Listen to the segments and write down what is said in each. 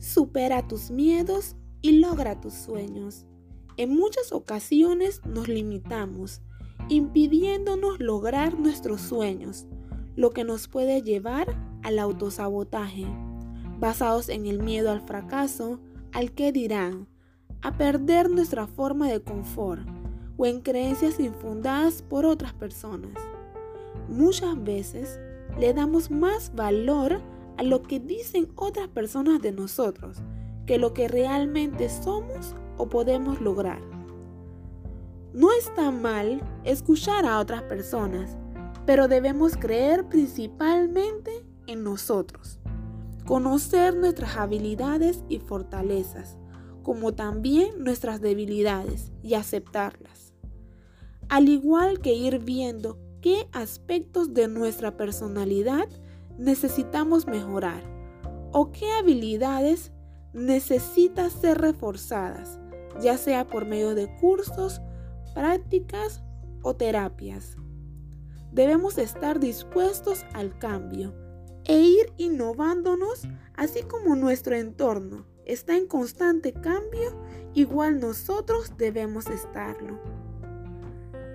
Supera tus miedos y logra tus sueños. En muchas ocasiones nos limitamos, impidiéndonos lograr nuestros sueños, lo que nos puede llevar al autosabotaje, basados en el miedo al fracaso, al que dirán, a perder nuestra forma de confort o en creencias infundadas por otras personas. Muchas veces le damos más valor a lo que dicen otras personas de nosotros que lo que realmente somos o podemos lograr. No está mal escuchar a otras personas, pero debemos creer principalmente en nosotros, conocer nuestras habilidades y fortalezas, como también nuestras debilidades y aceptarlas. Al igual que ir viendo qué aspectos de nuestra personalidad necesitamos mejorar o qué habilidades necesitan ser reforzadas, ya sea por medio de cursos, prácticas o terapias. Debemos estar dispuestos al cambio e ir innovándonos así como nuestro entorno está en constante cambio, igual nosotros debemos estarlo.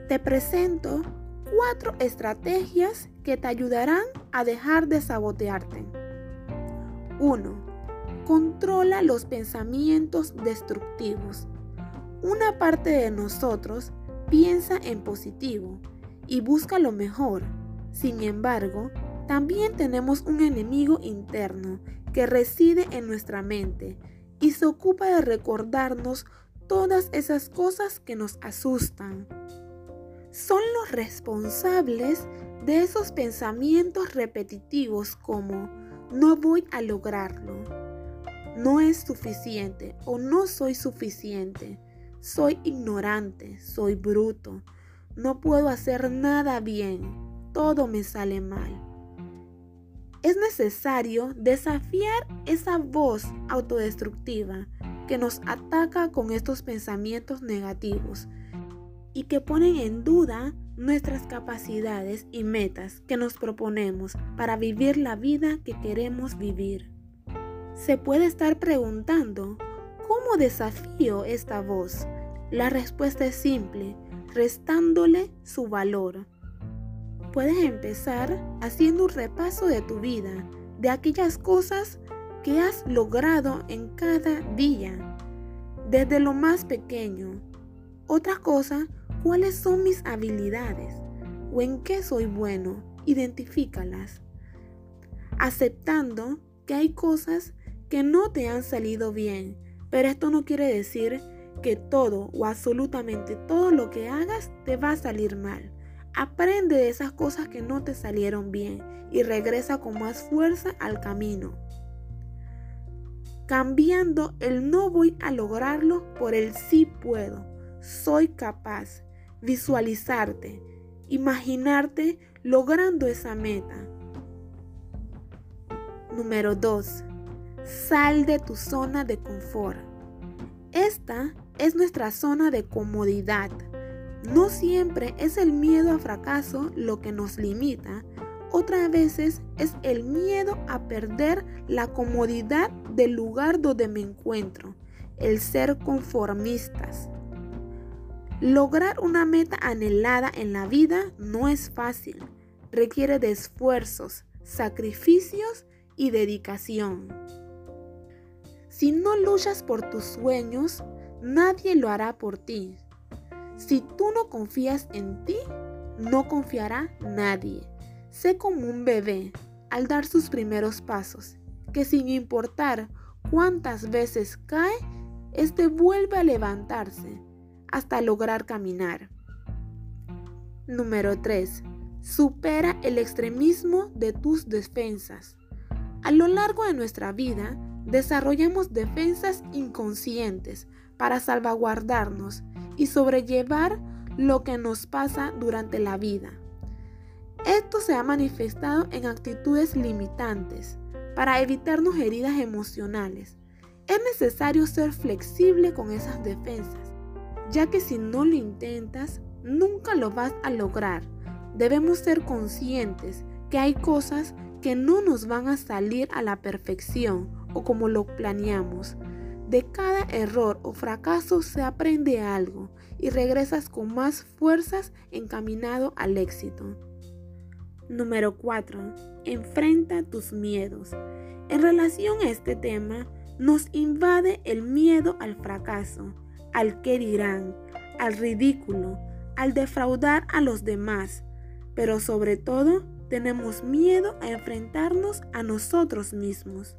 Te presento cuatro estrategias que te ayudarán a dejar de sabotearte. 1. Controla los pensamientos destructivos. Una parte de nosotros piensa en positivo y busca lo mejor. Sin embargo, también tenemos un enemigo interno que reside en nuestra mente y se ocupa de recordarnos todas esas cosas que nos asustan. Son los responsables de esos pensamientos repetitivos como no voy a lograrlo, no es suficiente o no soy suficiente, soy ignorante, soy bruto, no puedo hacer nada bien, todo me sale mal es necesario desafiar esa voz autodestructiva que nos ataca con estos pensamientos negativos y que ponen en duda nuestras capacidades y metas que nos proponemos para vivir la vida que queremos vivir. Se puede estar preguntando, ¿cómo desafío esta voz? La respuesta es simple, restándole su valor. Puedes empezar haciendo un repaso de tu vida, de aquellas cosas que has logrado en cada día, desde lo más pequeño. Otra cosa, ¿cuáles son mis habilidades? ¿O en qué soy bueno? Identifícalas. Aceptando que hay cosas que no te han salido bien, pero esto no quiere decir que todo o absolutamente todo lo que hagas te va a salir mal. Aprende de esas cosas que no te salieron bien y regresa con más fuerza al camino. Cambiando el no voy a lograrlo por el sí puedo. Soy capaz. Visualizarte. Imaginarte logrando esa meta. Número 2. Sal de tu zona de confort. Esta es nuestra zona de comodidad no siempre es el miedo a fracaso lo que nos limita, otras veces es el miedo a perder la comodidad del lugar donde me encuentro, el ser conformistas. Lograr una meta anhelada en la vida no es fácil, requiere de esfuerzos, sacrificios y dedicación. Si no luchas por tus sueños, nadie lo hará por ti. Si tú no confías en ti, no confiará nadie. Sé como un bebé al dar sus primeros pasos, que sin importar cuántas veces cae, éste vuelve a levantarse hasta lograr caminar. Número 3. Supera el extremismo de tus defensas. A lo largo de nuestra vida, desarrollamos defensas inconscientes para salvaguardarnos y sobrellevar lo que nos pasa durante la vida. Esto se ha manifestado en actitudes limitantes para evitarnos heridas emocionales. Es necesario ser flexible con esas defensas, ya que si no lo intentas, nunca lo vas a lograr. Debemos ser conscientes que hay cosas que no nos van a salir a la perfección o como lo planeamos. De cada error o fracaso se aprende algo y regresas con más fuerzas encaminado al éxito. Número 4. Enfrenta tus miedos. En relación a este tema, nos invade el miedo al fracaso, al que dirán, al ridículo, al defraudar a los demás, pero sobre todo tenemos miedo a enfrentarnos a nosotros mismos.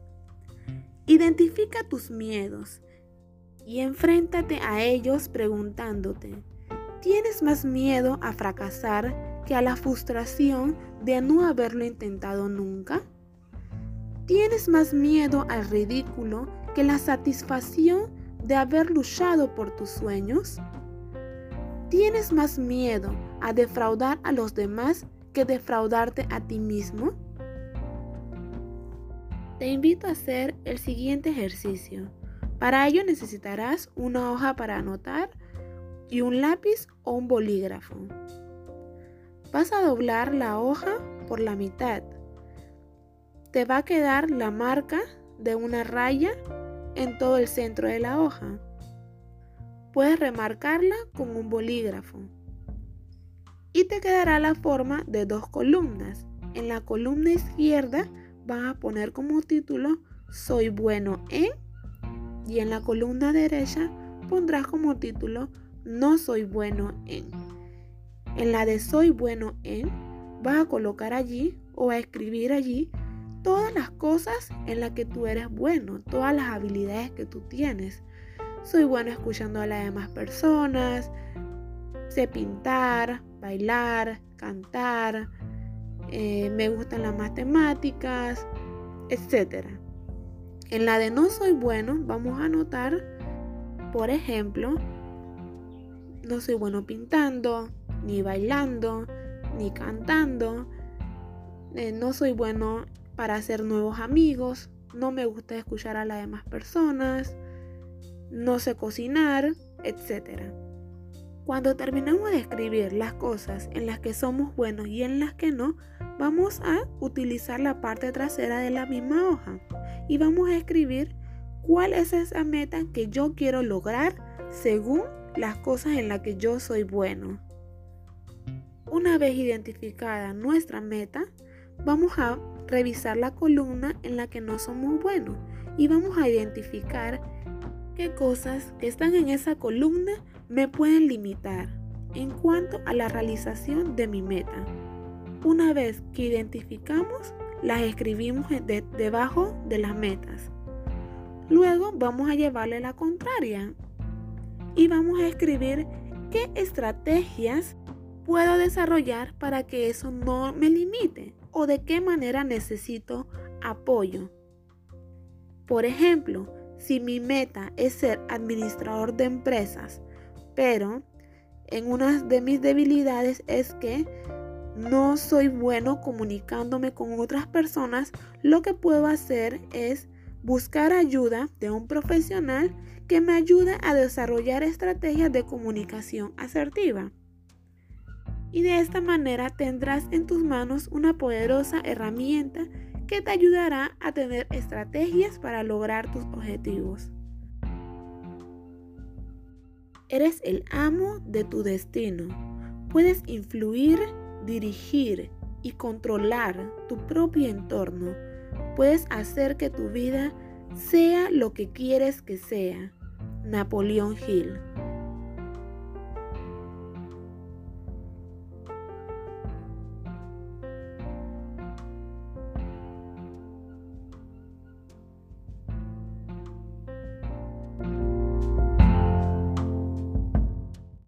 Identifica tus miedos y enfréntate a ellos preguntándote, ¿tienes más miedo a fracasar que a la frustración de no haberlo intentado nunca? ¿Tienes más miedo al ridículo que la satisfacción de haber luchado por tus sueños? ¿Tienes más miedo a defraudar a los demás que defraudarte a ti mismo? Te invito a hacer el siguiente ejercicio. Para ello necesitarás una hoja para anotar y un lápiz o un bolígrafo. Vas a doblar la hoja por la mitad. Te va a quedar la marca de una raya en todo el centro de la hoja. Puedes remarcarla con un bolígrafo. Y te quedará la forma de dos columnas. En la columna izquierda vas a poner como título Soy bueno en y en la columna derecha pondrás como título No soy bueno en. En la de Soy bueno en vas a colocar allí o a escribir allí todas las cosas en las que tú eres bueno, todas las habilidades que tú tienes. Soy bueno escuchando a las demás personas, sé pintar, bailar, cantar, eh, me gustan las matemáticas, etc. En la de no soy bueno vamos a anotar, por ejemplo, no soy bueno pintando, ni bailando, ni cantando. Eh, no soy bueno para hacer nuevos amigos. No me gusta escuchar a las demás personas no sé cocinar, etc. Cuando terminamos de escribir las cosas en las que somos buenos y en las que no, vamos a utilizar la parte trasera de la misma hoja y vamos a escribir cuál es esa meta que yo quiero lograr según las cosas en las que yo soy bueno. Una vez identificada nuestra meta, vamos a revisar la columna en la que no somos buenos y vamos a identificar qué cosas que están en esa columna me pueden limitar en cuanto a la realización de mi meta. Una vez que identificamos, las escribimos debajo de las metas. Luego vamos a llevarle la contraria y vamos a escribir qué estrategias puedo desarrollar para que eso no me limite o de qué manera necesito apoyo. Por ejemplo, si mi meta es ser administrador de empresas, pero en una de mis debilidades es que no soy bueno comunicándome con otras personas, lo que puedo hacer es buscar ayuda de un profesional que me ayude a desarrollar estrategias de comunicación asertiva. Y de esta manera tendrás en tus manos una poderosa herramienta que te ayudará a tener estrategias para lograr tus objetivos. Eres el amo de tu destino. Puedes influir, dirigir y controlar tu propio entorno. Puedes hacer que tu vida sea lo que quieres que sea. Napoleón Hill